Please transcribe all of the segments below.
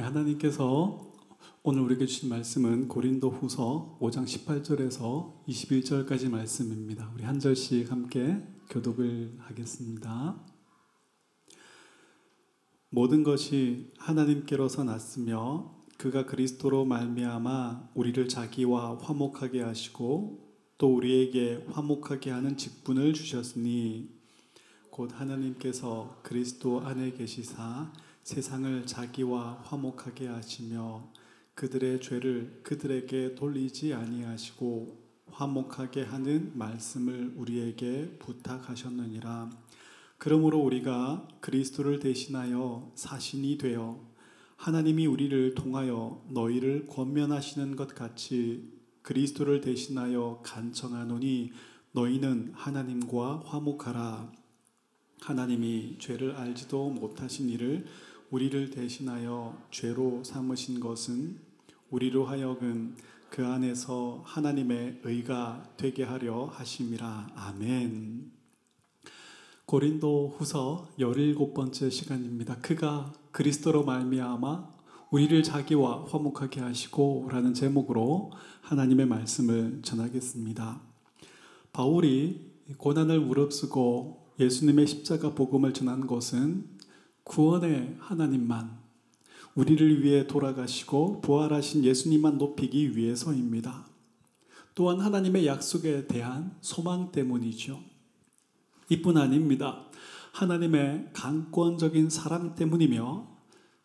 네, 하나님께서 오늘 우리에게 주신 말씀은 고린도 후서 5장 18절에서 21절까지 말씀입니다. 우리 한 절씩 함께 교독을 하겠습니다. 모든 것이 하나님께로서 났으며 그가 그리스도로 말미암아 우리를 자기와 화목하게 하시고 또 우리에게 화목하게 하는 직분을 주셨으니 곧 하나님께서 그리스도 안에 계시사 세상을 자기와 화목하게 하시며 그들의 죄를 그들에게 돌리지 아니하시고 화목하게 하는 말씀을 우리에게 부탁하셨느니라. 그러므로 우리가 그리스도를 대신하여 사신이 되어 하나님이 우리를 통하여 너희를 권면하시는 것 같이 그리스도를 대신하여 간청하노니 너희는 하나님과 화목하라. 하나님이 죄를 알지도 못하신 이를 우리를 대신하여 죄로 삼으신 것은 우리로 하여금 그 안에서 하나님의 의가 되게 하려 하심이라. 아멘. 고린도 후서 17번째 시간입니다. 그가 그리스도로 말미암아 우리를 자기와 화목하게 하시고 라는 제목으로 하나님의 말씀을 전하겠습니다. 바울이 고난을 무릅쓰고 예수님의 십자가 복음을 전한 것은 구원의 하나님만 우리를 위해 돌아가시고 부활하신 예수님만 높이기 위해서입니다. 또한 하나님의 약속에 대한 소망 때문이죠. 이뿐 아닙니다. 하나님의 강권적인 사랑 때문이며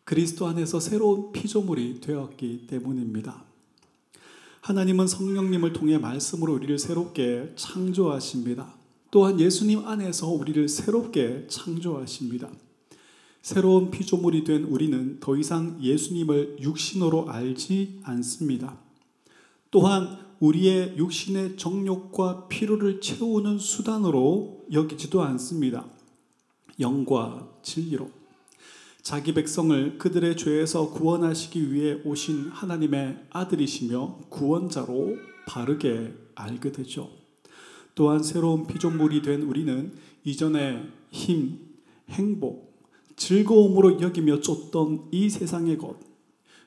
그리스도 안에서 새로운 피조물이 되었기 때문입니다. 하나님은 성령님을 통해 말씀으로 우리를 새롭게 창조하십니다. 또한 예수님 안에서 우리를 새롭게 창조하십니다. 새로운 피조물이 된 우리는 더 이상 예수님을 육신으로 알지 않습니다. 또한 우리의 육신의 정욕과 필요를 채우는 수단으로 여기지도 않습니다. 영과 진리로 자기 백성을 그들의 죄에서 구원하시기 위해 오신 하나님의 아들이시며 구원자로 바르게 알게 되죠. 또한 새로운 피조물이 된 우리는 이전의 힘, 행복, 즐거움으로 여기며 쫓던 이 세상의 것,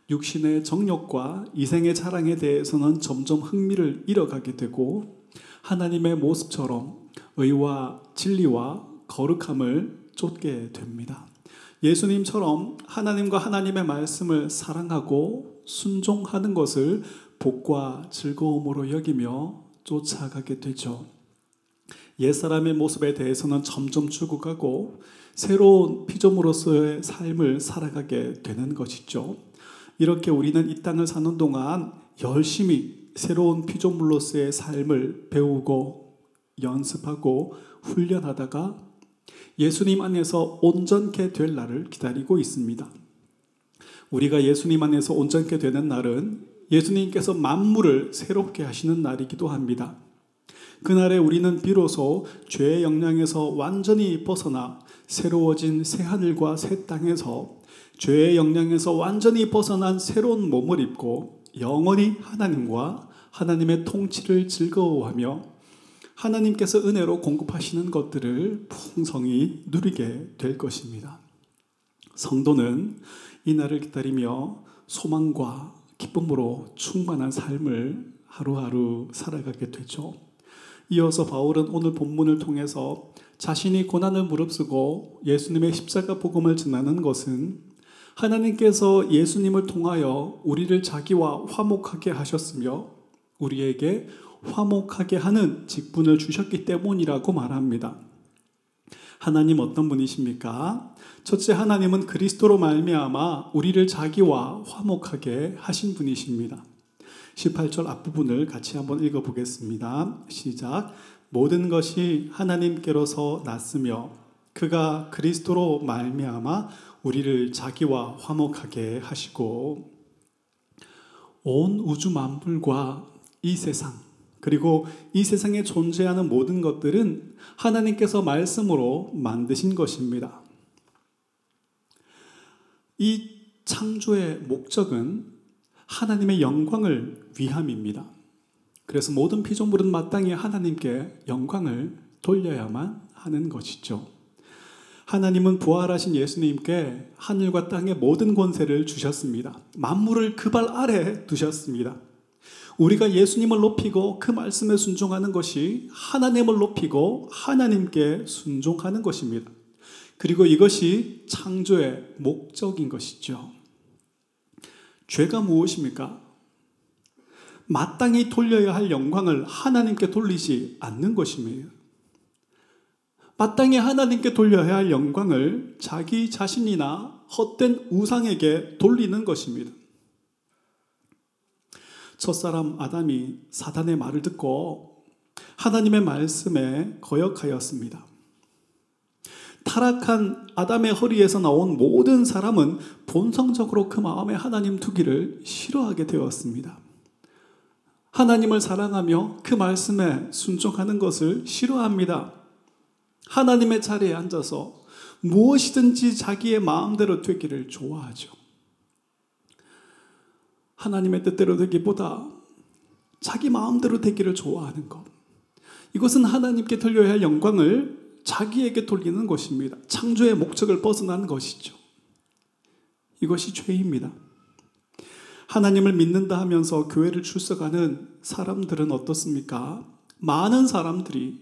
육신의 정욕과 이생의 자랑에 대해서는 점점 흥미를 잃어가게 되고 하나님의 모습처럼 의와 진리와 거룩함을 쫓게 됩니다. 예수님처럼 하나님과 하나님의 말씀을 사랑하고 순종하는 것을 복과 즐거움으로 여기며 쫓아가게 되죠. 옛사람의 모습에 대해서는 점점 죽어가고 새로운 피조물로서의 삶을 살아가게 되는 것이죠. 이렇게 우리는 이 땅을 사는 동안 열심히 새로운 피조물로서의 삶을 배우고 연습하고 훈련하다가 예수님 안에서 온전케 될 날을 기다리고 있습니다. 우리가 예수님 안에서 온전케 되는 날은 예수님께서 만물을 새롭게 하시는 날이기도 합니다. 그날에 우리는 비로소 죄의 영향에서 완전히 벗어나 새로워진 새 하늘과 새 땅에서 죄의 영향에서 완전히 벗어난 새로운 몸을 입고 영원히 하나님과 하나님의 통치를 즐거워하며 하나님께서 은혜로 공급하시는 것들을 풍성히 누리게 될 것입니다. 성도는 이 날을 기다리며 소망과 기쁨으로 충만한 삶을 하루하루 살아가게 되죠. 이어서 바울은 오늘 본문을 통해서 자신이 고난을 무릅쓰고 예수님의 십자가 복음을 전하는 것은 하나님께서 예수님을 통하여 우리를 자기와 화목하게 하셨으며 우리에게 화목하게 하는 직분을 주셨기 때문이라고 말합니다. 하나님 어떤 분이십니까? 첫째 하나님은 그리스도로 말미암아 우리를 자기와 화목하게 하신 분이십니다. 18절 앞부분을 같이 한번 읽어 보겠습니다. 시작. 모든 것이 하나님께로서 났으며 그가 그리스도로 말미암아 우리를 자기와 화목하게 하시고 온 우주 만물과 이 세상 그리고 이 세상에 존재하는 모든 것들은 하나님께서 말씀으로 만드신 것입니다. 이 창조의 목적은 하나님의 영광을 위함입니다. 그래서 모든 피조물은 마땅히 하나님께 영광을 돌려야만 하는 것이죠. 하나님은 부활하신 예수님께 하늘과 땅의 모든 권세를 주셨습니다. 만물을 그 발 아래 두셨습니다. 우리가 예수님을 높이고 그 말씀에 순종하는 것이 하나님을 높이고 하나님께 순종하는 것입니다. 그리고 이것이 창조의 목적인 것이죠. 죄가 무엇입니까? 마땅히 돌려야 할 영광을 하나님께 돌리지 않는 것입니다. 마땅히 하나님께 돌려야 할 영광을 자기 자신이나 헛된 우상에게 돌리는 것입니다. 첫사람 아담이 사단의 말을 듣고 하나님의 말씀에 거역하였습니다. 타락한 아담의 허리에서 나온 모든 사람은 본성적으로 그 마음에 하나님 두기를 싫어하게 되었습니다. 하나님을 사랑하며 그 말씀에 순종하는 것을 싫어합니다. 하나님의 자리에 앉아서 무엇이든지 자기의 마음대로 되기를 좋아하죠. 하나님의 뜻대로 되기보다 자기 마음대로 되기를 좋아하는 것. 이것은 하나님께 돌려야 할 영광을 자기에게 돌리는 것입니다. 창조의 목적을 벗어난 것이죠. 이것이 죄입니다. 하나님을 믿는다 하면서 교회를 출석하는 사람들은 어떻습니까? 많은 사람들이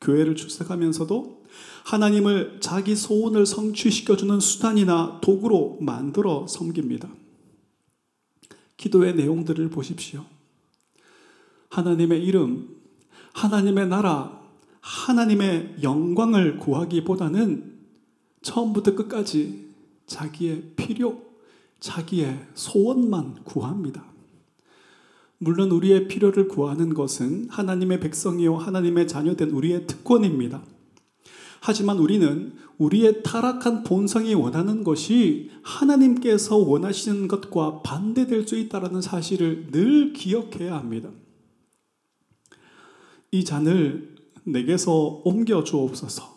교회를 출석하면서도 하나님을 자기 소원을 성취시켜주는 수단이나 도구로 만들어 섬깁니다. 기도의 내용들을 보십시오. 하나님의 이름, 하나님의 나라, 하나님의 영광을 구하기보다는 처음부터 끝까지 자기의 필요, 자기의 소원만 구합니다. 물론 우리의 필요를 구하는 것은 하나님의 백성이요 하나님의 자녀된 우리의 특권입니다. 하지만 우리는 우리의 타락한 본성이 원하는 것이 하나님께서 원하시는 것과 반대될 수 있다는 사실을 늘 기억해야 합니다. 이 잔을 내게서 옮겨 주옵소서.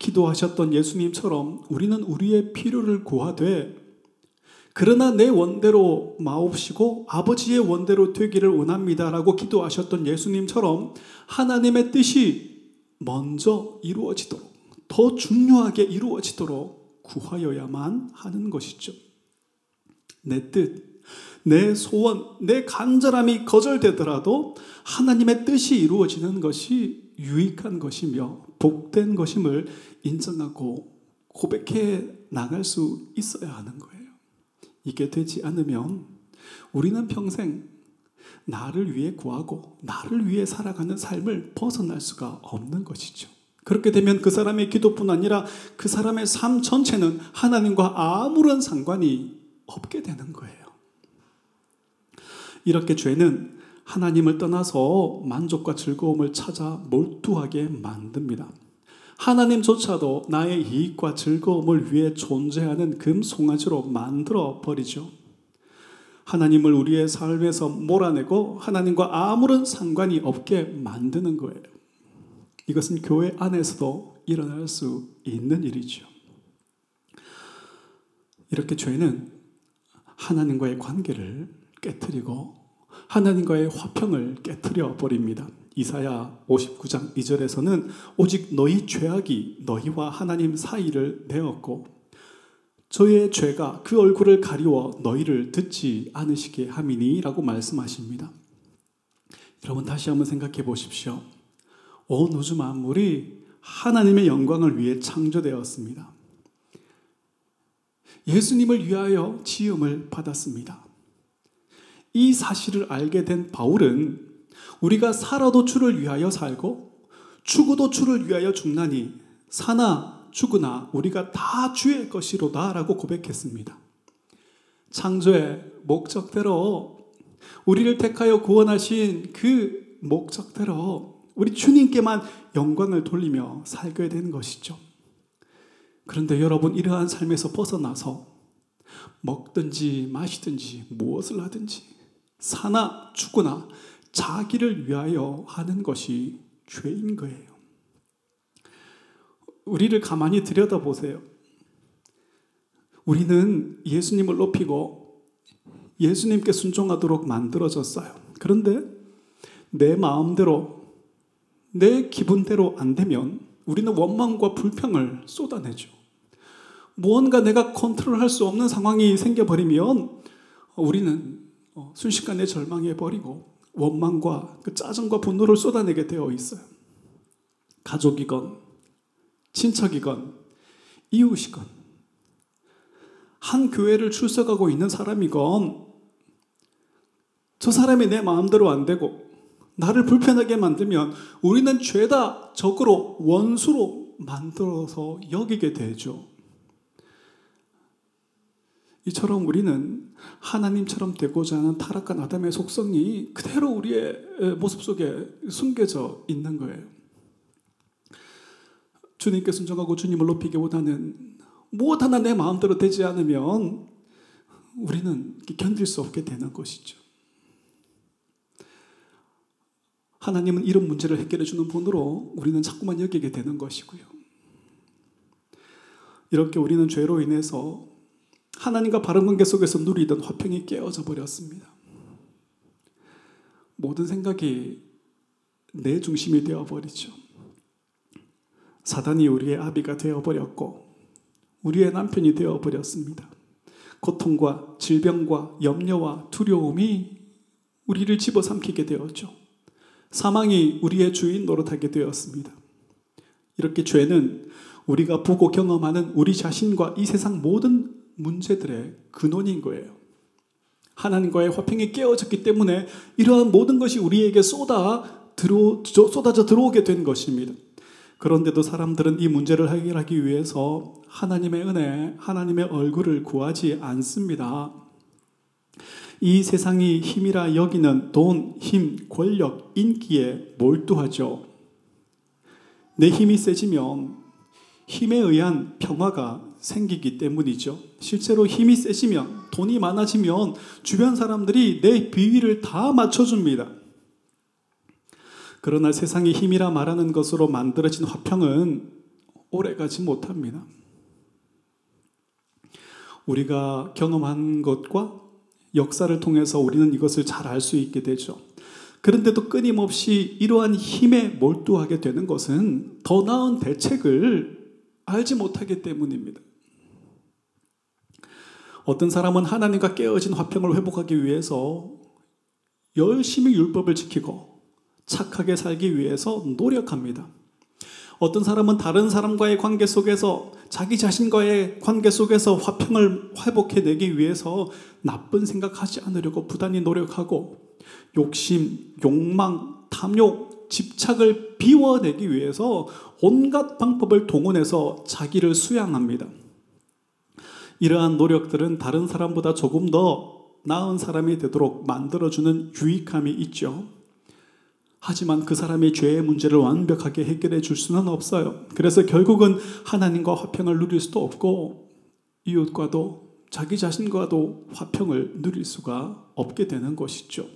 기도하셨던 예수님처럼 우리는 우리의 필요를 구하되 그러나 내 원대로 마옵시고 아버지의 원대로 되기를 원합니다 라고 기도하셨던 예수님처럼 하나님의 뜻이 먼저 이루어지도록 더 중요하게 이루어지도록 구하여야만 하는 것이죠. 내 뜻, 내 소원, 내 간절함이 거절되더라도 하나님의 뜻이 이루어지는 것이 유익한 것이며 복된 것임을 인정하고 고백해 나갈 수 있어야 하는 거예요. 이게 되지 않으면 우리는 평생 나를 위해 구하고 나를 위해 살아가는 삶을 벗어날 수가 없는 것이죠. 그렇게 되면 그 사람의 기도뿐 아니라 그 사람의 삶 전체는 하나님과 아무런 상관이 없게 되는 거예요. 이렇게 죄는 하나님을 떠나서 만족과 즐거움을 찾아 몰두하게 만듭니다. 하나님조차도 나의 이익과 즐거움을 위해 존재하는 금 송아지로 만들어 버리죠. 하나님을 우리의 삶에서 몰아내고 하나님과 아무런 상관이 없게 만드는 거예요. 이것은 교회 안에서도 일어날 수 있는 일이죠. 이렇게 죄는 하나님과의 관계를 깨뜨리고 하나님과의 화평을 깨뜨려 버립니다. 이사야 59장 2절에서는 오직 너희 죄악이 너희와 하나님 사이를 내었고 저의 죄가 그 얼굴을 가리워 너희를 듣지 않으시게 함이니라고 말씀하십니다. 여러분 다시 한번 생각해 보십시오. 온 우주 만물이 하나님의 영광을 위해 창조되었습니다. 예수님을 위하여 지음을 받았습니다. 이 사실을 알게 된 바울은 우리가 살아도 주를 위하여 살고 죽어도 주를 위하여 죽나니 사나 죽으나 우리가 다 주의 것이로다라고 고백했습니다. 창조의 목적대로 우리를 택하여 구원하신 그 목적대로 우리 주님께만 영광을 돌리며 살게 되는 것이죠. 그런데 여러분 이러한 삶에서 벗어나서 먹든지 마시든지 무엇을 하든지 사나 죽거나 자기를 위하여 하는 것이 죄인 거예요. 우리를 가만히 들여다보세요. 우리는 예수님을 높이고 예수님께 순종하도록 만들어졌어요. 그런데 내 마음대로, 내 기분대로 안 되면 우리는 원망과 불평을 쏟아내죠. 무언가 내가 컨트롤할 수 없는 상황이 생겨버리면 우리는 어, 순식간에 절망해 버리고 원망과 그 짜증과 분노를 쏟아내게 되어 있어요. 가족이건 친척이건 이웃이건 한 교회를 출석하고 있는 사람이건 저 사람이 내 마음대로 안 되고 나를 불편하게 만들면 우리는 죄다 적으로 원수로 만들어서 여기게 되죠. 이처럼 우리는 하나님처럼 되고자 하는 타락한 아담의 속성이 그대로 우리의 모습 속에 숨겨져 있는 거예요. 주님께 순종하고 주님을 높이기보다는 무엇 하나 내 마음대로 되지 않으면 우리는 견딜 수 없게 되는 것이죠. 하나님은 이런 문제를 해결해 주는 분으로 우리는 자꾸만 여기게 되는 것이고요. 이렇게 우리는 죄로 인해서 하나님과 바른 관계 속에서 누리던 화평이 깨어져 버렸습니다. 모든 생각이 내 중심이 되어 버리죠. 사단이 우리의 아비가 되어 버렸고 우리의 남편이 되어 버렸습니다. 고통과 질병과 염려와 두려움이 우리를 집어삼키게 되었죠. 사망이 우리의 주인 노릇하게 되었습니다. 이렇게 죄는 우리가 보고 경험하는 우리 자신과 이 세상 모든 문제들의 근원인 거예요. 하나님과의 화평이 깨어졌기 때문에 이러한 모든 것이 우리에게 쏟아 들어, 쏟아져 들어오게 된 것입니다. 그런데도 사람들은 이 문제를 해결하기 위해서 하나님의 은혜, 하나님의 얼굴을 구하지 않습니다. 이 세상이 힘이라 여기는 돈, 힘, 권력, 인기에 몰두하죠. 내 힘이 세지면 힘에 의한 평화가 생기기 때문이죠. 실제로 힘이 세지면 돈이 많아지면 주변 사람들이 내 비위를 다 맞춰줍니다. 그러나 세상의 힘이라 말하는 것으로 만들어진 화평은 오래가지 못합니다. 우리가 경험한 것과 역사를 통해서 우리는 이것을 잘 알 수 있게 되죠. 그런데도 끊임없이 이러한 힘에 몰두하게 되는 것은 더 나은 대책을 알지 못하기 때문입니다. 어떤 사람은 하나님과 깨어진 화평을 회복하기 위해서 열심히 율법을 지키고 착하게 살기 위해서 노력합니다. 어떤 사람은 다른 사람과의 관계 속에서 자기 자신과의 관계 속에서 화평을 회복해내기 위해서 나쁜 생각하지 않으려고 부단히 노력하고 욕심, 욕망, 탐욕, 집착을 비워내기 위해서 온갖 방법을 동원해서 자기를 수양합니다. 이러한 노력들은 다른 사람보다 조금 더 나은 사람이 되도록 만들어주는 유익함이 있죠. 하지만 그 사람의 죄의 문제를 완벽하게 해결해 줄 수는 없어요. 그래서 결국은 하나님과 화평을 누릴 수도 없고 이웃과도 자기 자신과도 화평을 누릴 수가 없게 되는 것이죠.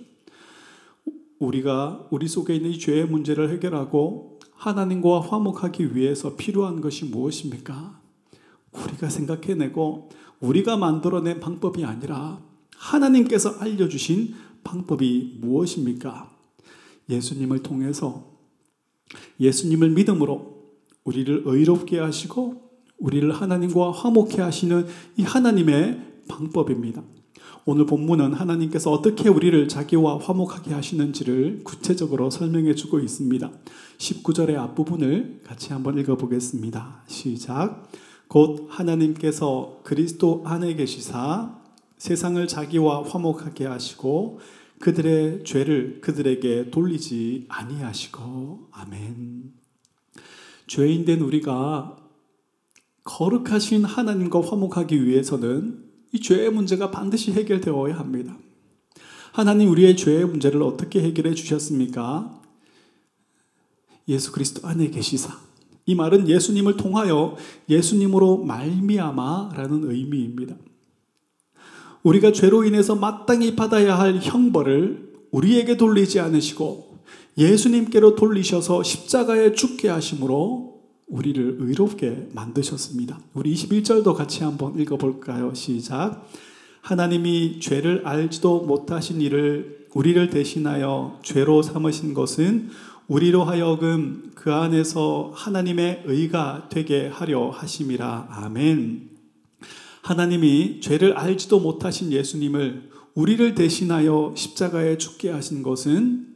우리가 우리 속에 있는 이 죄의 문제를 해결하고 하나님과 화목하기 위해서 필요한 것이 무엇입니까? 우리가 생각해내고 우리가 만들어낸 방법이 아니라 하나님께서 알려주신 방법이 무엇입니까? 예수님을 통해서 예수님을 믿음으로 우리를 의롭게 하시고 우리를 하나님과 화목해 하시는 이 하나님의 방법입니다. 오늘 본문은 하나님께서 어떻게 우리를 자기와 화목하게 하시는지를 구체적으로 설명해 주고 있습니다. 19절의 앞부분을 같이 한번 읽어 보겠습니다. 시작. 곧 하나님께서 그리스도 안에 계시사 세상을 자기와 화목하게 하시고 그들의 죄를 그들에게 돌리지 아니하시고 아멘. 죄인 된 우리가 거룩하신 하나님과 화목하기 위해서는 이 죄의 문제가 반드시 해결되어야 합니다. 하나님 우리의 죄의 문제를 어떻게 해결해 주셨습니까? 예수 그리스도 안에 계시사. 이 말은 예수님을 통하여 예수님으로 말미암아라는 의미입니다. 우리가 죄로 인해서 마땅히 받아야 할 형벌을 우리에게 돌리지 않으시고 예수님께로 돌리셔서 십자가에 죽게 하심으로 우리를 의롭게 만드셨습니다. 우리 21절도 같이 한번 읽어볼까요? 시작. 하나님이 죄를 알지도 못하신 이를 우리를 대신하여 죄로 삼으신 것은 우리로 하여금 그 안에서 하나님의 의가 되게 하려 하심이라. 아멘. 하나님이 죄를 알지도 못하신 예수님을 우리를 대신하여 십자가에 죽게 하신 것은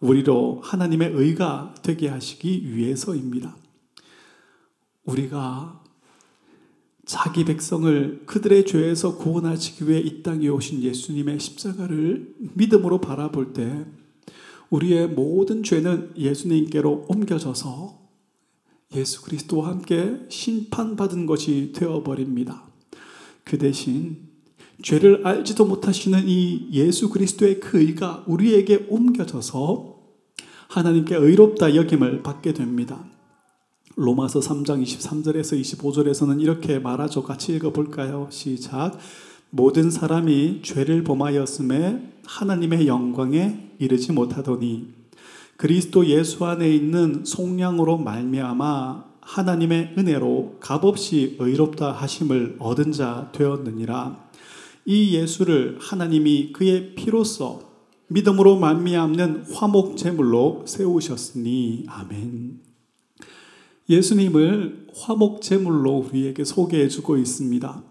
우리로 하나님의 의가 되게 하시기 위해서입니다. 우리가 자기 백성을 그들의 죄에서 구원하시기 위해 이 땅에 오신 예수님의 십자가를 믿음으로 바라볼 때 우리의 모든 죄는 예수님께로 옮겨져서 예수 그리스도와 함께 심판받은 것이 되어버립니다. 그 대신 죄를 알지도 못하시는 이 예수 그리스도의 그 의가 우리에게 옮겨져서 하나님께 의롭다 여김을 받게 됩니다. 로마서 3장 23절에서 25절에서는 이렇게 말하죠. 같이 읽어볼까요? 시작. 모든 사람이 죄를 범하였음에 하나님의 영광에 이르지 못하더니 그리스도 예수 안에 있는 속량으로 말미암아 하나님의 은혜로 값없이 의롭다 하심을 얻은 자 되었느니라. 이 예수를 하나님이 그의 피로써 믿음으로 말미암는 화목 제물로 세우셨으니 아멘. 예수님을 화목 제물로 우리에게 소개해 주고 있습니다.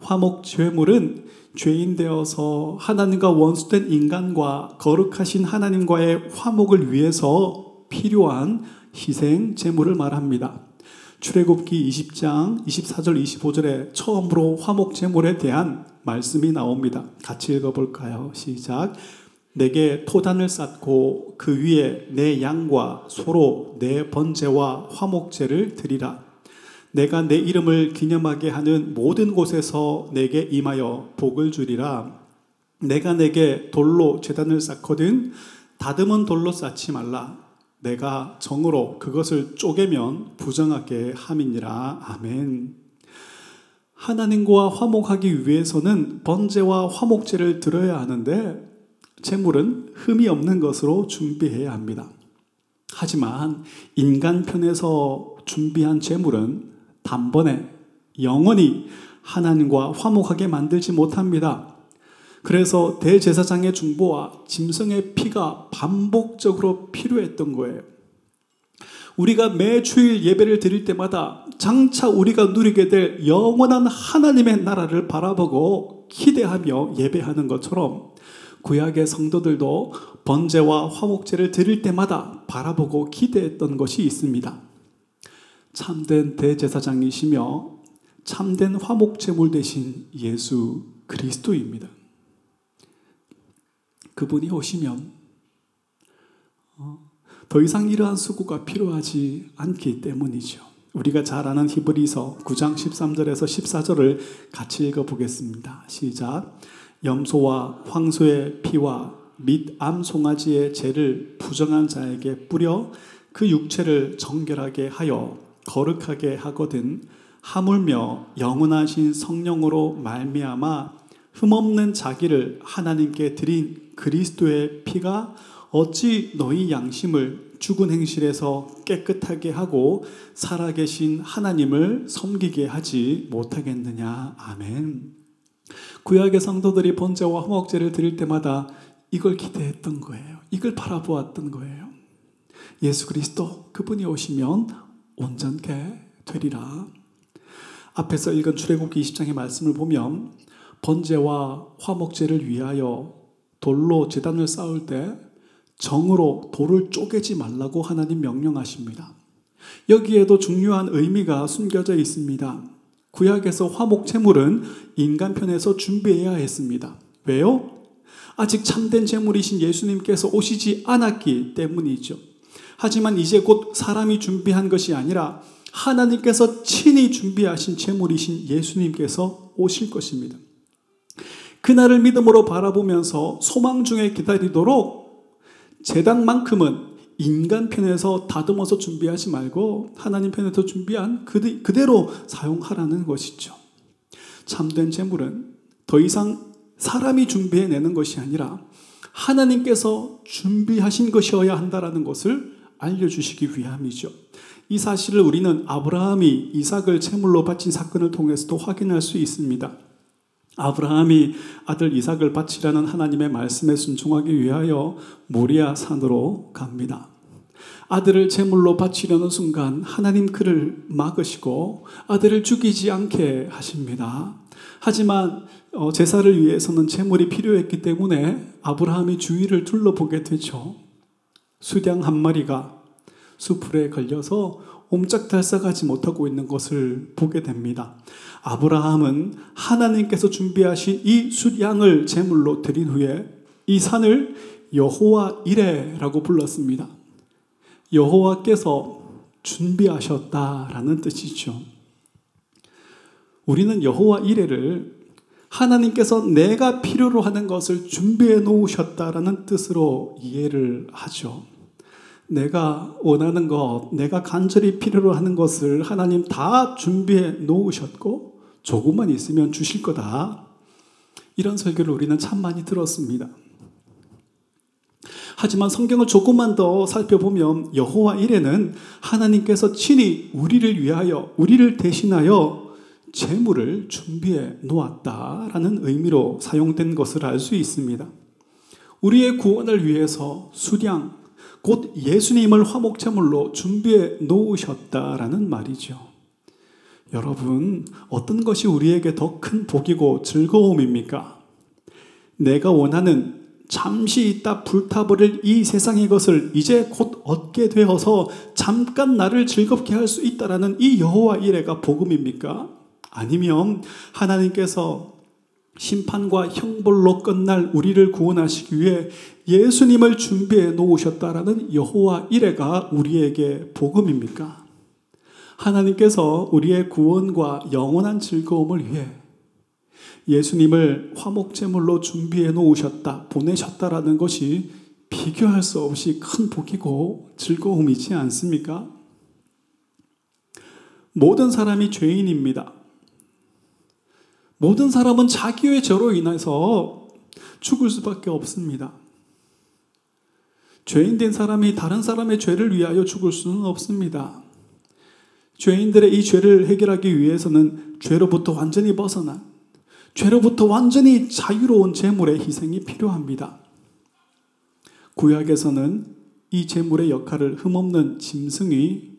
화목 제물은 죄인 되어서 하나님과 원수된 인간과 거룩하신 하나님과의 화목을 위해서 필요한 희생 제물을 말합니다. 출애굽기 20장 24절 25절에 처음으로 화목 제물에 대한 말씀이 나옵니다. 같이 읽어 볼까요? 시작. 내게 토단을 쌓고 그 위에 내 양과 소로 내 번제와 화목제를 드리라. 내가 내 이름을 기념하게 하는 모든 곳에서 내게 임하여 복을 주리라. 내가 내게 돌로 재단을 쌓거든 다듬은 돌로 쌓지 말라. 내가 정으로 그것을 쪼개면 부정하게 함이니라. 아멘. 하나님과 화목하기 위해서는 번제와 화목제를 드려야 하는데 재물은 흠이 없는 것으로 준비해야 합니다. 하지만 인간 편에서 준비한 재물은 단번에 영원히 하나님과 화목하게 만들지 못합니다. 그래서 대제사장의 중보와 짐승의 피가 반복적으로 필요했던 거예요. 우리가 매 주일 예배를 드릴 때마다 장차 우리가 누리게 될 영원한 하나님의 나라를 바라보고 기대하며 예배하는 것처럼 구약의 성도들도 번제와 화목제를 드릴 때마다 바라보고 기대했던 것이 있습니다. 참된 대제사장이시며 참된 화목제물 대신 예수 그리스도입니다. 그분이 오시면 어, 더 이상 이러한 수고가 필요하지 않기 때문이죠. 우리가 잘 아는 히브리서 9장 13절에서 14절을 같이 읽어 보겠습니다. 시작. 염소와 황소의 피와 및 암송아지의 죄를 부정한 자에게 뿌려 그 육체를 정결하게 하여 거룩하게 하거든 하물며 영원하신 성령으로 말미암아 흠없는 자기를 하나님께 드린 그리스도의 피가 어찌 너희 양심을 죽은 행실에서 깨끗하게 하고 살아계신 하나님을 섬기게 하지 못하겠느냐. 아멘. 구약의 성도들이 번제와 화목제를 드릴 때마다 이걸 기대했던 거예요. 이걸 바라보았던 거예요. 예수 그리스도 그분이 오시면 온전케 되리라. 앞에서 읽은 출애굽기 20장의 말씀을 보면 번제와 화목제를 위하여 돌로 제단을 쌓을 때 정으로 돌을 쪼개지 말라고 하나님 명령하십니다. 여기에도 중요한 의미가 숨겨져 있습니다. 구약에서 화목 제물은 인간 편에서 준비해야 했습니다. 왜요? 아직 참된 제물이신 예수님께서 오시지 않았기 때문이죠. 하지만 이제 곧 사람이 준비한 것이 아니라 하나님께서 친히 준비하신 제물이신 예수님께서 오실 것입니다. 그날을 믿음으로 바라보면서 소망 중에 기다리도록 제당만큼은 인간 편에서 다듬어서 준비하지 말고 하나님 편에서 준비한 그대로 사용하라는 것이죠. 참된 재물은 더 이상 사람이 준비해내는 것이 아니라 하나님께서 준비하신 것이어야 한다라는 것을 알려주시기 위함이죠. 이 사실을 우리는 아브라함이 이삭을 제물로 바친 사건을 통해서도 확인할 수 있습니다. 아브라함이 아들 이삭을 바치라는 하나님의 말씀에 순종하기 위하여 모리아 산으로 갑니다. 아들을 제물로 바치려는 순간 하나님 그를 막으시고 아들을 죽이지 않게 하십니다. 하지만 어, 제사를 위해서는 제물이 필요했기 때문에 아브라함이 주위를 둘러보게 되죠. 수량 한 마리가 수풀에 걸려서 옴짝달싹하지 못하고 있는 것을 보게 됩니다. 아브라함은 하나님께서 준비하신 이 숫양을 제물로 드린 후에 이 산을 여호와 이레라고 불렀습니다. 여호와께서 준비하셨다라는 뜻이죠. 우리는 여호와 이레를 하나님께서 내가 필요로 하는 것을 준비해 놓으셨다라는 뜻으로 이해를 하죠. 내가 원하는 것, 내가 간절히 필요로 하는 것을 하나님 다 준비해 놓으셨고 조금만 있으면 주실 거다. 이런 설교를 우리는 참 많이 들었습니다. 하지만 성경을 조금만 더 살펴보면 여호와 이레는 하나님께서 친히 우리를 위하여 우리를 대신하여 재물을 준비해 놓았다라는 의미로 사용된 것을 알 수 있습니다. 우리의 구원을 위해서 수량 곧 예수님을 화목제물로 준비해 놓으셨다라는 말이죠. 여러분, 어떤 것이 우리에게 더 큰 복이고 즐거움입니까? 내가 원하는 잠시 있다 불타버릴 이 세상의 것을 이제 곧 얻게 되어서 잠깐 나를 즐겁게 할 수 있다라는 이 여호와 이레가 복음입니까? 아니면 하나님께서 심판과 형벌로 끝날 우리를 구원하시기 위해 예수님을 준비해 놓으셨다라는 여호와 이레가 우리에게 복음입니까? 하나님께서 우리의 구원과 영원한 즐거움을 위해 예수님을 화목제물로 준비해 놓으셨다, 보내셨다라는 것이 비교할 수 없이 큰 복이고 즐거움이지 않습니까? 모든 사람이 죄인입니다. 모든 사람은 자기의 죄로 인해서 죽을 수밖에 없습니다. 죄인 된 사람이 다른 사람의 죄를 위하여 죽을 수는 없습니다. 죄인들의 이 죄를 해결하기 위해서는 죄로부터 완전히 벗어난 죄로부터 완전히 자유로운 제물의 희생이 필요합니다. 구약에서는 이 제물의 역할을 흠없는 짐승이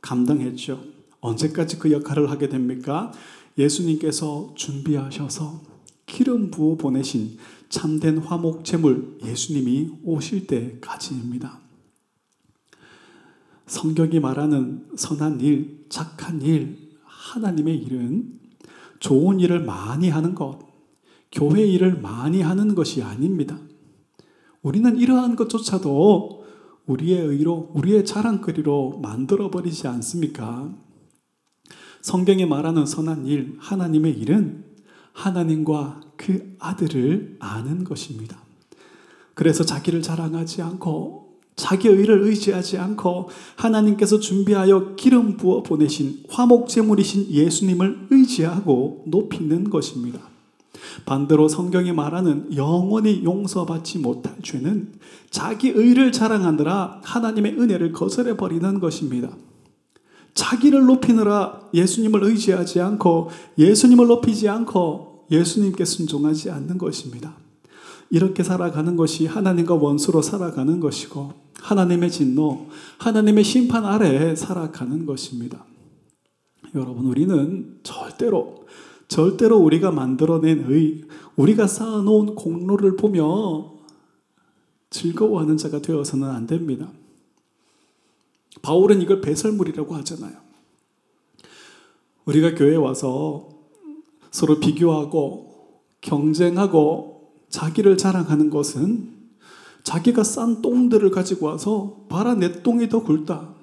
감당했죠. 언제까지 그 역할을 하게 됩니까? 예수님께서 준비하셔서 기름 부어 보내신 참된 화목 제물 예수님이 오실 때까지입니다. 성경이 말하는 선한 일, 착한 일, 하나님의 일은 좋은 일을 많이 하는 것, 교회 일을 많이 하는 것이 아닙니다. 우리는 이러한 것조차도 우리의 의로, 우리의 자랑거리로 만들어버리지 않습니까? 성경에 말하는 선한 일, 하나님의 일은 하나님과 그 아들을 아는 것입니다. 그래서 자기를 자랑하지 않고 자기 의를 의지하지 않고 하나님께서 준비하여 기름 부어 보내신 화목 제물이신 예수님을 의지하고 높이는 것입니다. 반대로 성경이 말하는 영원히 용서받지 못할 죄는 자기 의를 자랑하느라 하나님의 은혜를 거절해 버리는 것입니다. 자기를 높이느라 예수님을 의지하지 않고 예수님을 높이지 않고 예수님께 순종하지 않는 것입니다. 이렇게 살아가는 것이 하나님과 원수로 살아가는 것이고 하나님의 진노, 하나님의 심판 아래에 살아가는 것입니다. 여러분, 우리는 절대로, 절대로 우리가 만들어낸 의, 우리가 쌓아놓은 공로를 보며 즐거워하는 자가 되어서는 안 됩니다. 바울은 이걸 배설물이라고 하잖아요. 우리가 교회에 와서 서로 비교하고 경쟁하고 자기를 자랑하는 것은 자기가 싼 똥들을 가지고 와서 봐라 내 똥이 더 굵다.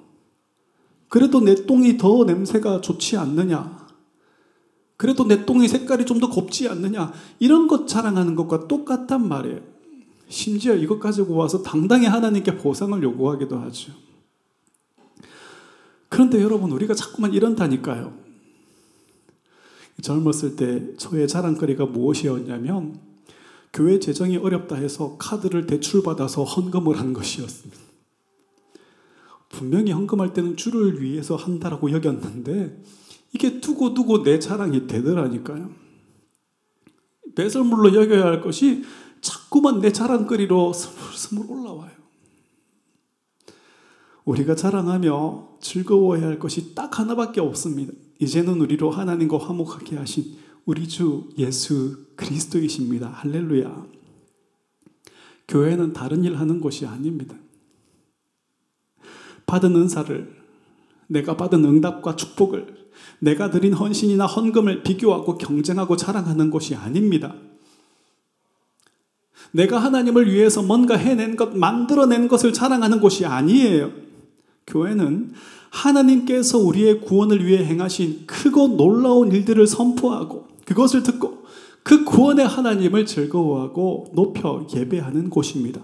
그래도 내 똥이 더 냄새가 좋지 않느냐. 그래도 내 똥이 색깔이 좀 더 곱지 않느냐. 이런 것 자랑하는 것과 똑같단 말이에요. 심지어 이것 가지고 와서 당당히 하나님께 보상을 요구하기도 하죠. 그런데 여러분, 우리가 자꾸만 이런다니까요. 젊었을 때 저의 자랑거리가 무엇이었냐면, 교회 재정이 어렵다 해서 카드를 대출받아서 헌금을 한 것이었습니다. 분명히 헌금할 때는 주를 위해서 한다라고 여겼는데 이게 두고 두고 내 자랑이 되더라니까요. 배설물로 여겨야 할 것이 자꾸만 내 자랑거리로 스물스물 올라와요. 우리가 자랑하며 즐거워해야 할 것이 딱 하나밖에 없습니다. 이제는 우리로 하나님과 화목하게 하신 우리 주 예수 그리스도이십니다. 할렐루야. 교회는 다른 일 하는 곳이 아닙니다. 받은 은사를 내가 받은 응답과 축복을 내가 드린 헌신이나 헌금을 비교하고 경쟁하고 자랑하는 곳이 아닙니다. 내가 하나님을 위해서 뭔가 해낸 것, 만들어낸 것을 자랑하는 곳이 아니에요. 교회는 하나님께서 우리의 구원을 위해 행하신 크고 놀라운 일들을 선포하고 그것을 듣고 그 구원의 하나님을 즐거워하고 높여 예배하는 곳입니다.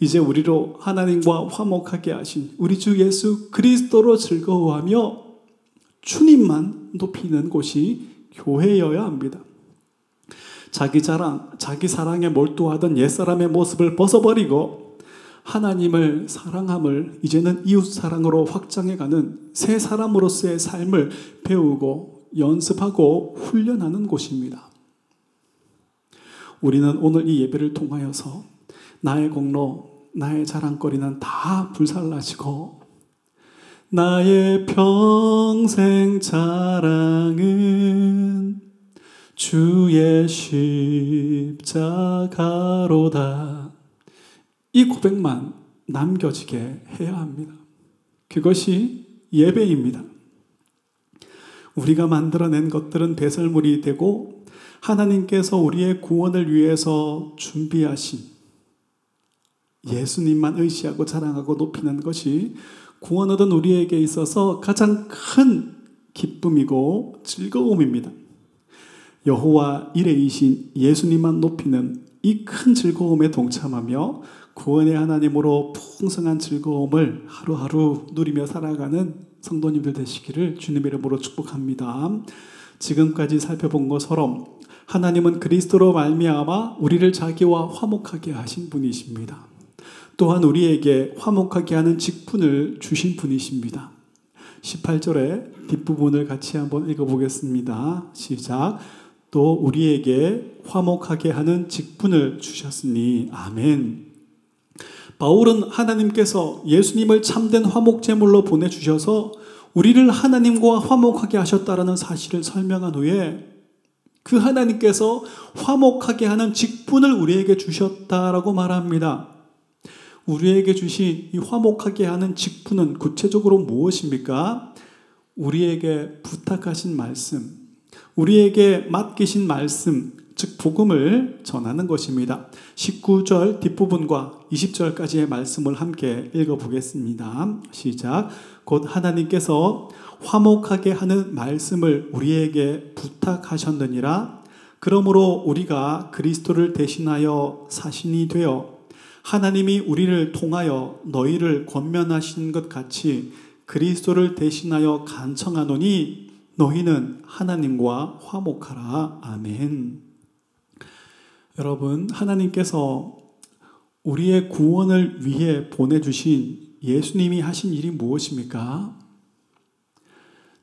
이제 우리로 하나님과 화목하게 하신 우리 주 예수 그리스도로 즐거워하며 주님만 높이는 곳이 교회여야 합니다. 자기 자랑, 자기 사랑에 몰두하던 옛사람의 모습을 벗어버리고 하나님을 사랑함을 이제는 이웃 사랑으로 확장해가는 새 사람으로서의 삶을 배우고 연습하고 훈련하는 곳입니다. 우리는 오늘 이 예배를 통하여서 나의 공로, 나의 자랑거리는 다 불살라지고 나의 평생 자랑은 주의 십자가로다. 이 고백만 남겨지게 해야 합니다. 그것이 예배입니다. 우리가 만들어낸 것들은 배설물이 되고 하나님께서 우리의 구원을 위해서 준비하신 예수님만 의시하고 자랑하고 높이는 것이 구원 얻은 우리에게 있어서 가장 큰 기쁨이고 즐거움입니다. 여호와 이레이신 예수님만 높이는 이 큰 즐거움에 동참하며 구원의 하나님으로 풍성한 즐거움을 하루하루 누리며 살아가는 성도님들 되시기를 주님 이름으로 축복합니다. 지금까지 살펴본 것처럼 하나님은 그리스도로 말미암아 우리를 자기와 화목하게 하신 분이십니다. 또한 우리에게 화목하게 하는 직분을 주신 분이십니다. 18절의 뒷부분을 같이 한번 읽어보겠습니다. 시작. 또 우리에게 화목하게 하는 직분을 주셨으니 아멘. 바울은 하나님께서 예수님을 참된 화목 제물로 보내 주셔서 우리를 하나님과 화목하게 하셨다라는 사실을 설명한 후에 그 하나님께서 화목하게 하는 직분을 우리에게 주셨다라고 말합니다. 우리에게 주신 이 화목하게 하는 직분은 구체적으로 무엇입니까? 우리에게 부탁하신 말씀, 우리에게 맡기신 말씀, 즉 복음을 전하는 것입니다. 19절 뒷부분과 20절까지의 말씀을 함께 읽어보겠습니다. 시작. 곧 하나님께서 화목하게 하는 말씀을 우리에게 부탁하셨느니라. 그러므로 우리가 그리스도를 대신하여 사신이 되어 하나님이 우리를 통하여 너희를 권면하신 것 같이 그리스도를 대신하여 간청하노니 너희는 하나님과 화목하라. 아멘. 여러분, 하나님께서 우리의 구원을 위해 보내주신 예수님이 하신 일이 무엇입니까?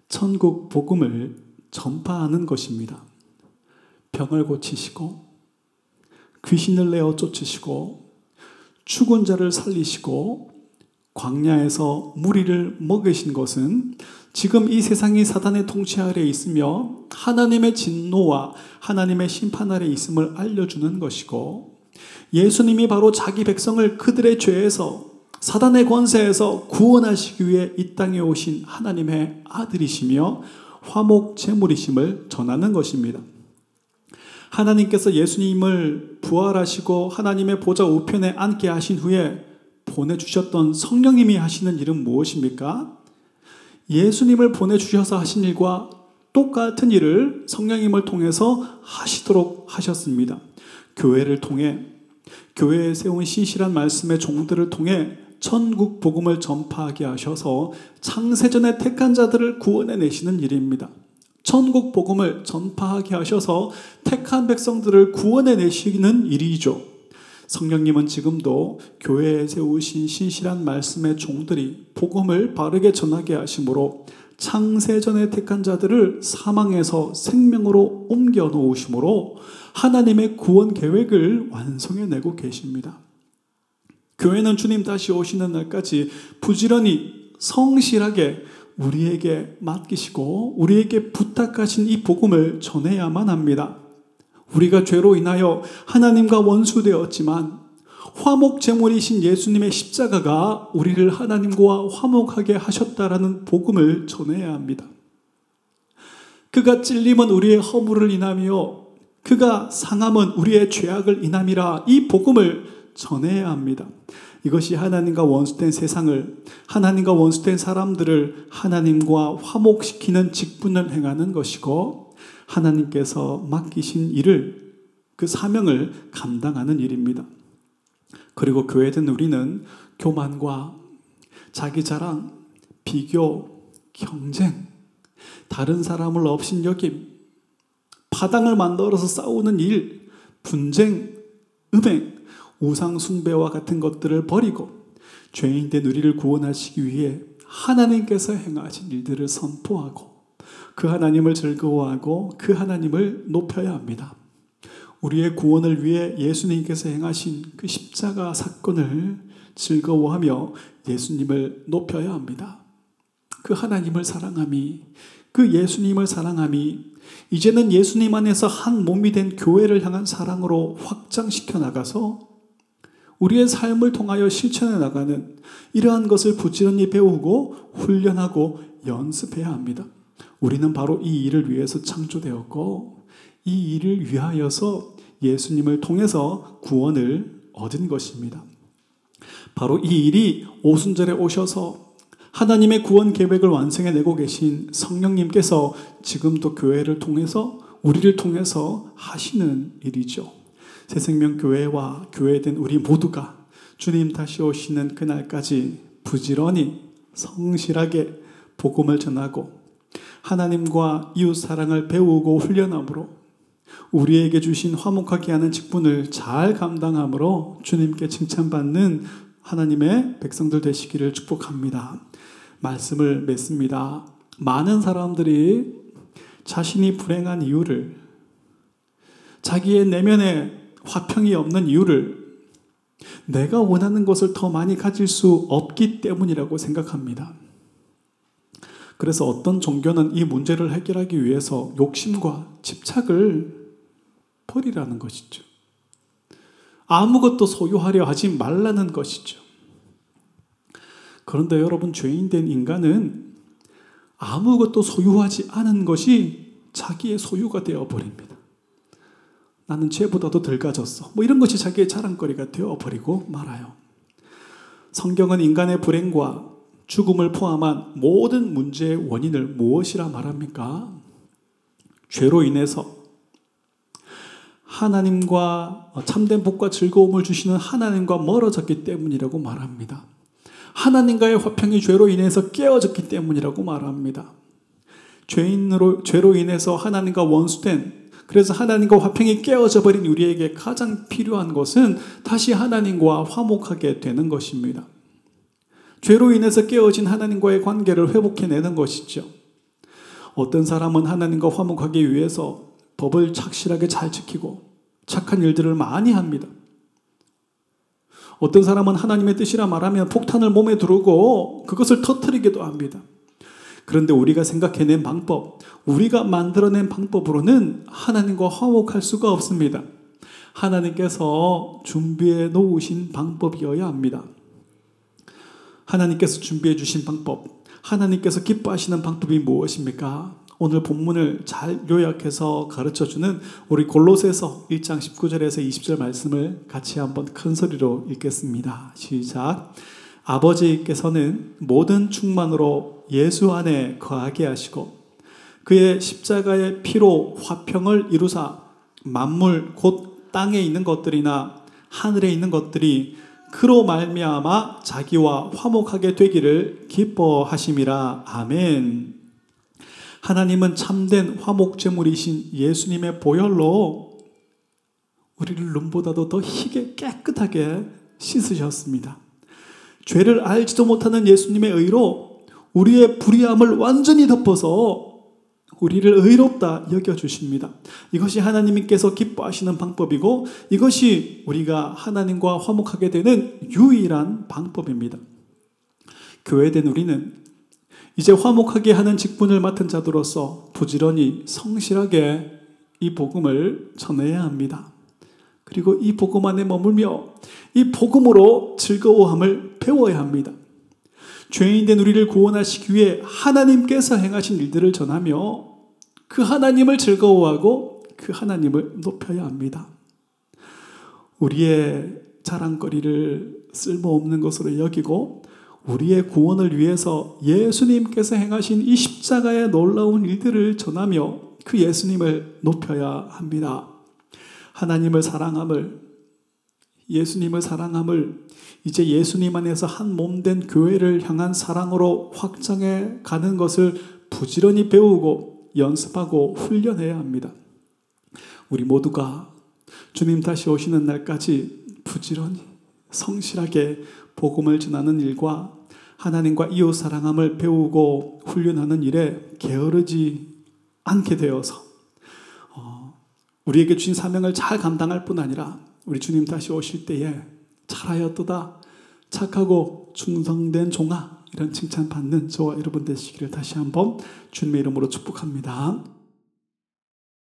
천국 복음을 전파하는 것입니다. 병을 고치시고, 귀신을 내어 쫓으시고, 죽은 자를 살리시고 광야에서 무리를 먹이신 것은 지금 이 세상이 사단의 통치 아래 있으며 하나님의 진노와 하나님의 심판 아래 있음을 알려주는 것이고 예수님이 바로 자기 백성을 그들의 죄에서 사단의 권세에서 구원하시기 위해 이 땅에 오신 하나님의 아들이시며 화목 제물이심을 전하는 것입니다. 하나님께서 예수님을 부활하시고 하나님의 보좌 우편에 앉게 하신 후에 보내주셨던 성령님이 하시는 일은 무엇입니까? 예수님을 보내주셔서 하신 일과 똑같은 일을 성령님을 통해서 하시도록 하셨습니다. 교회를 통해 교회에 세운 신실한 말씀의 종들을 통해 천국 복음을 전파하게 하셔서 창세전에 택한 자들을 구원해 내시는 일입니다. 천국 복음을 전파하게 하셔서 택한 백성들을 구원해 내시는 일이죠. 성령님은 지금도 교회에 세우신 신실한 말씀의 종들이 복음을 바르게 전하게 하심으로 창세전에 택한 자들을 사망에서 생명으로 옮겨 놓으심으로 하나님의 구원 계획을 완성해 내고 계십니다. 그 교회는 주님 다시 오시는 날까지 부지런히 성실하게 우리에게 맡기시고 우리에게 부탁하신 이 복음을 전해야만 합니다. 우리가 죄로 인하여 하나님과 원수되었지만 화목 제물이신 예수님의 십자가가 우리를 하나님과 화목하게 하셨다라는 복음을 전해야 합니다. 그가 찔림은 우리의 허물을 인하며 그가 상함은 우리의 죄악을 인함이라 이 복음을 전해야 합니다. 이것이 하나님과 원수된 세상을 하나님과 원수된 사람들을 하나님과 화목시키는 직분을 행하는 것이고 하나님께서 맡기신 일을 그 사명을 감당하는 일입니다. 그리고 교회된 우리는 교만과 자기 자랑, 비교, 경쟁, 다른 사람을 업신여김, 파당을 만들어서 싸우는 일, 분쟁, 음행, 우상 숭배와 같은 것들을 버리고 죄인 된 우리를 구원하시기 위해 하나님께서 행하신 일들을 선포하고 그 하나님을 즐거워하고 그 하나님을 높여야 합니다. 우리의 구원을 위해 예수님께서 행하신 그 십자가 사건을 즐거워하며 예수님을 높여야 합니다. 그 하나님을 사랑함이, 그 예수님을 사랑함이 이제는 예수님 안에서 한 몸이 된 교회를 향한 사랑으로 확장시켜 나가서 우리의 삶을 통하여 실천해 나가는 이러한 것을 부지런히 배우고 훈련하고 연습해야 합니다. 우리는 바로 이 일을 위해서 창조되었고 이 일을 위하여서 예수님을 통해서 구원을 얻은 것입니다. 바로 이 일이 오순절에 오셔서 하나님의 구원 계획을 완성해 내고 계신 성령님께서 지금도 교회를 통해서 우리를 통해서 하시는 일이죠. 새생명 교회와 교회된 우리 모두가 주님 다시 오시는 그날까지 부지런히 성실하게 복음을 전하고 하나님과 이웃 사랑을 배우고 훈련함으로 우리에게 주신 화목하게 하는 직분을 잘 감당함으로 주님께 칭찬받는 하나님의 백성들 되시기를 축복합니다. 말씀을 맺습니다. 많은 사람들이 자신이 불행한 이유를 자기의 내면에 화평이 없는 이유를 내가 원하는 것을 더 많이 가질 수 없기 때문이라고 생각합니다. 그래서 어떤 종교는 이 문제를 해결하기 위해서 욕심과 집착을 버리라는 것이죠. 아무것도 소유하려 하지 말라는 것이죠. 그런데 여러분, 죄인된 인간은 아무것도 소유하지 않은 것이 자기의 소유가 되어버립니다. 나는 죄보다도 덜 가졌어. 뭐 이런 것이 자기의 자랑거리가 되어버리고 말아요. 성경은 인간의 불행과 죽음을 포함한 모든 문제의 원인을 무엇이라 말합니까? 죄로 인해서 하나님과 참된 복과 즐거움을 주시는 하나님과 멀어졌기 때문이라고 말합니다. 하나님과의 화평이 죄로 인해서 깨어졌기 때문이라고 말합니다. 죄인으로 죄로 인해서 하나님과 원수된 그래서 하나님과 화평이 깨어져 버린 우리에게 가장 필요한 것은 다시 하나님과 화목하게 되는 것입니다. 죄로 인해서 깨어진 하나님과의 관계를 회복해내는 것이죠. 어떤 사람은 하나님과 화목하기 위해서 법을 착실하게 잘 지키고 착한 일들을 많이 합니다. 어떤 사람은 하나님의 뜻이라 말하면 폭탄을 몸에 두르고 그것을 터뜨리기도 합니다. 그런데 우리가 생각해낸 방법, 우리가 만들어낸 방법으로는 하나님과 화목할 수가 없습니다. 하나님께서 준비해 놓으신 방법이어야 합니다. 하나님께서 준비해 주신 방법, 하나님께서 기뻐하시는 방법이 무엇입니까? 오늘 본문을 잘 요약해서 가르쳐 주는 우리 골로새서 1장 19절에서 20절 말씀을 같이 한번 큰 소리로 읽겠습니다. 시작. 아버지께서는 모든 충만으로 예수 안에 거하게 하시고 그의 십자가의 피로 화평을 이루사 만물 곧 땅에 있는 것들이나 하늘에 있는 것들이 그로 말미암아 자기와 화목하게 되기를 기뻐하심이라 아멘. 하나님은 참된 화목 제물이신 예수님의 보혈로 우리를 눈보다도 더 희게 깨끗하게 씻으셨습니다. 죄를 알지도 못하는 예수님의 의로 우리의 불의함을 완전히 덮어서 우리를 의롭다 여겨 주십니다. 이것이 하나님께서 기뻐하시는 방법이고 이것이 우리가 하나님과 화목하게 되는 유일한 방법입니다. 교회된 우리는 이제 화목하게 하는 직분을 맡은 자들로서 부지런히 성실하게 이 복음을 전해야 합니다. 그리고 이 복음 안에 머물며 이 복음으로 즐거워함을 배워야 합니다. 죄인 된 우리를 구원하시기 위해 하나님께서 행하신 일들을 전하며 그 하나님을 즐거워하고 그 하나님을 높여야 합니다. 우리의 자랑거리를 쓸모없는 것으로 여기고 우리의 구원을 위해서 예수님께서 행하신 이 십자가의 놀라운 일들을 전하며 그 예수님을 높여야 합니다. 하나님을 사랑함을 예수님을 사랑함을 이제 예수님 안에서 한 몸 된 교회를 향한 사랑으로 확장해 가는 것을 부지런히 배우고 연습하고 훈련해야 합니다. 우리 모두가 주님 다시 오시는 날까지 부지런히 성실하게 복음을 전하는 일과 하나님과 이웃 사랑함을 배우고 훈련하는 일에 게으르지 않게 되어서 어, 우리에게 주신 사명을 잘 감당할 뿐 아니라 우리 주님 다시 오실 때에 잘하였도다 착하고 충성된 종아 이런 칭찬 받는 저와 여러분 되시기를 다시 한번 주님의 이름으로 축복합니다.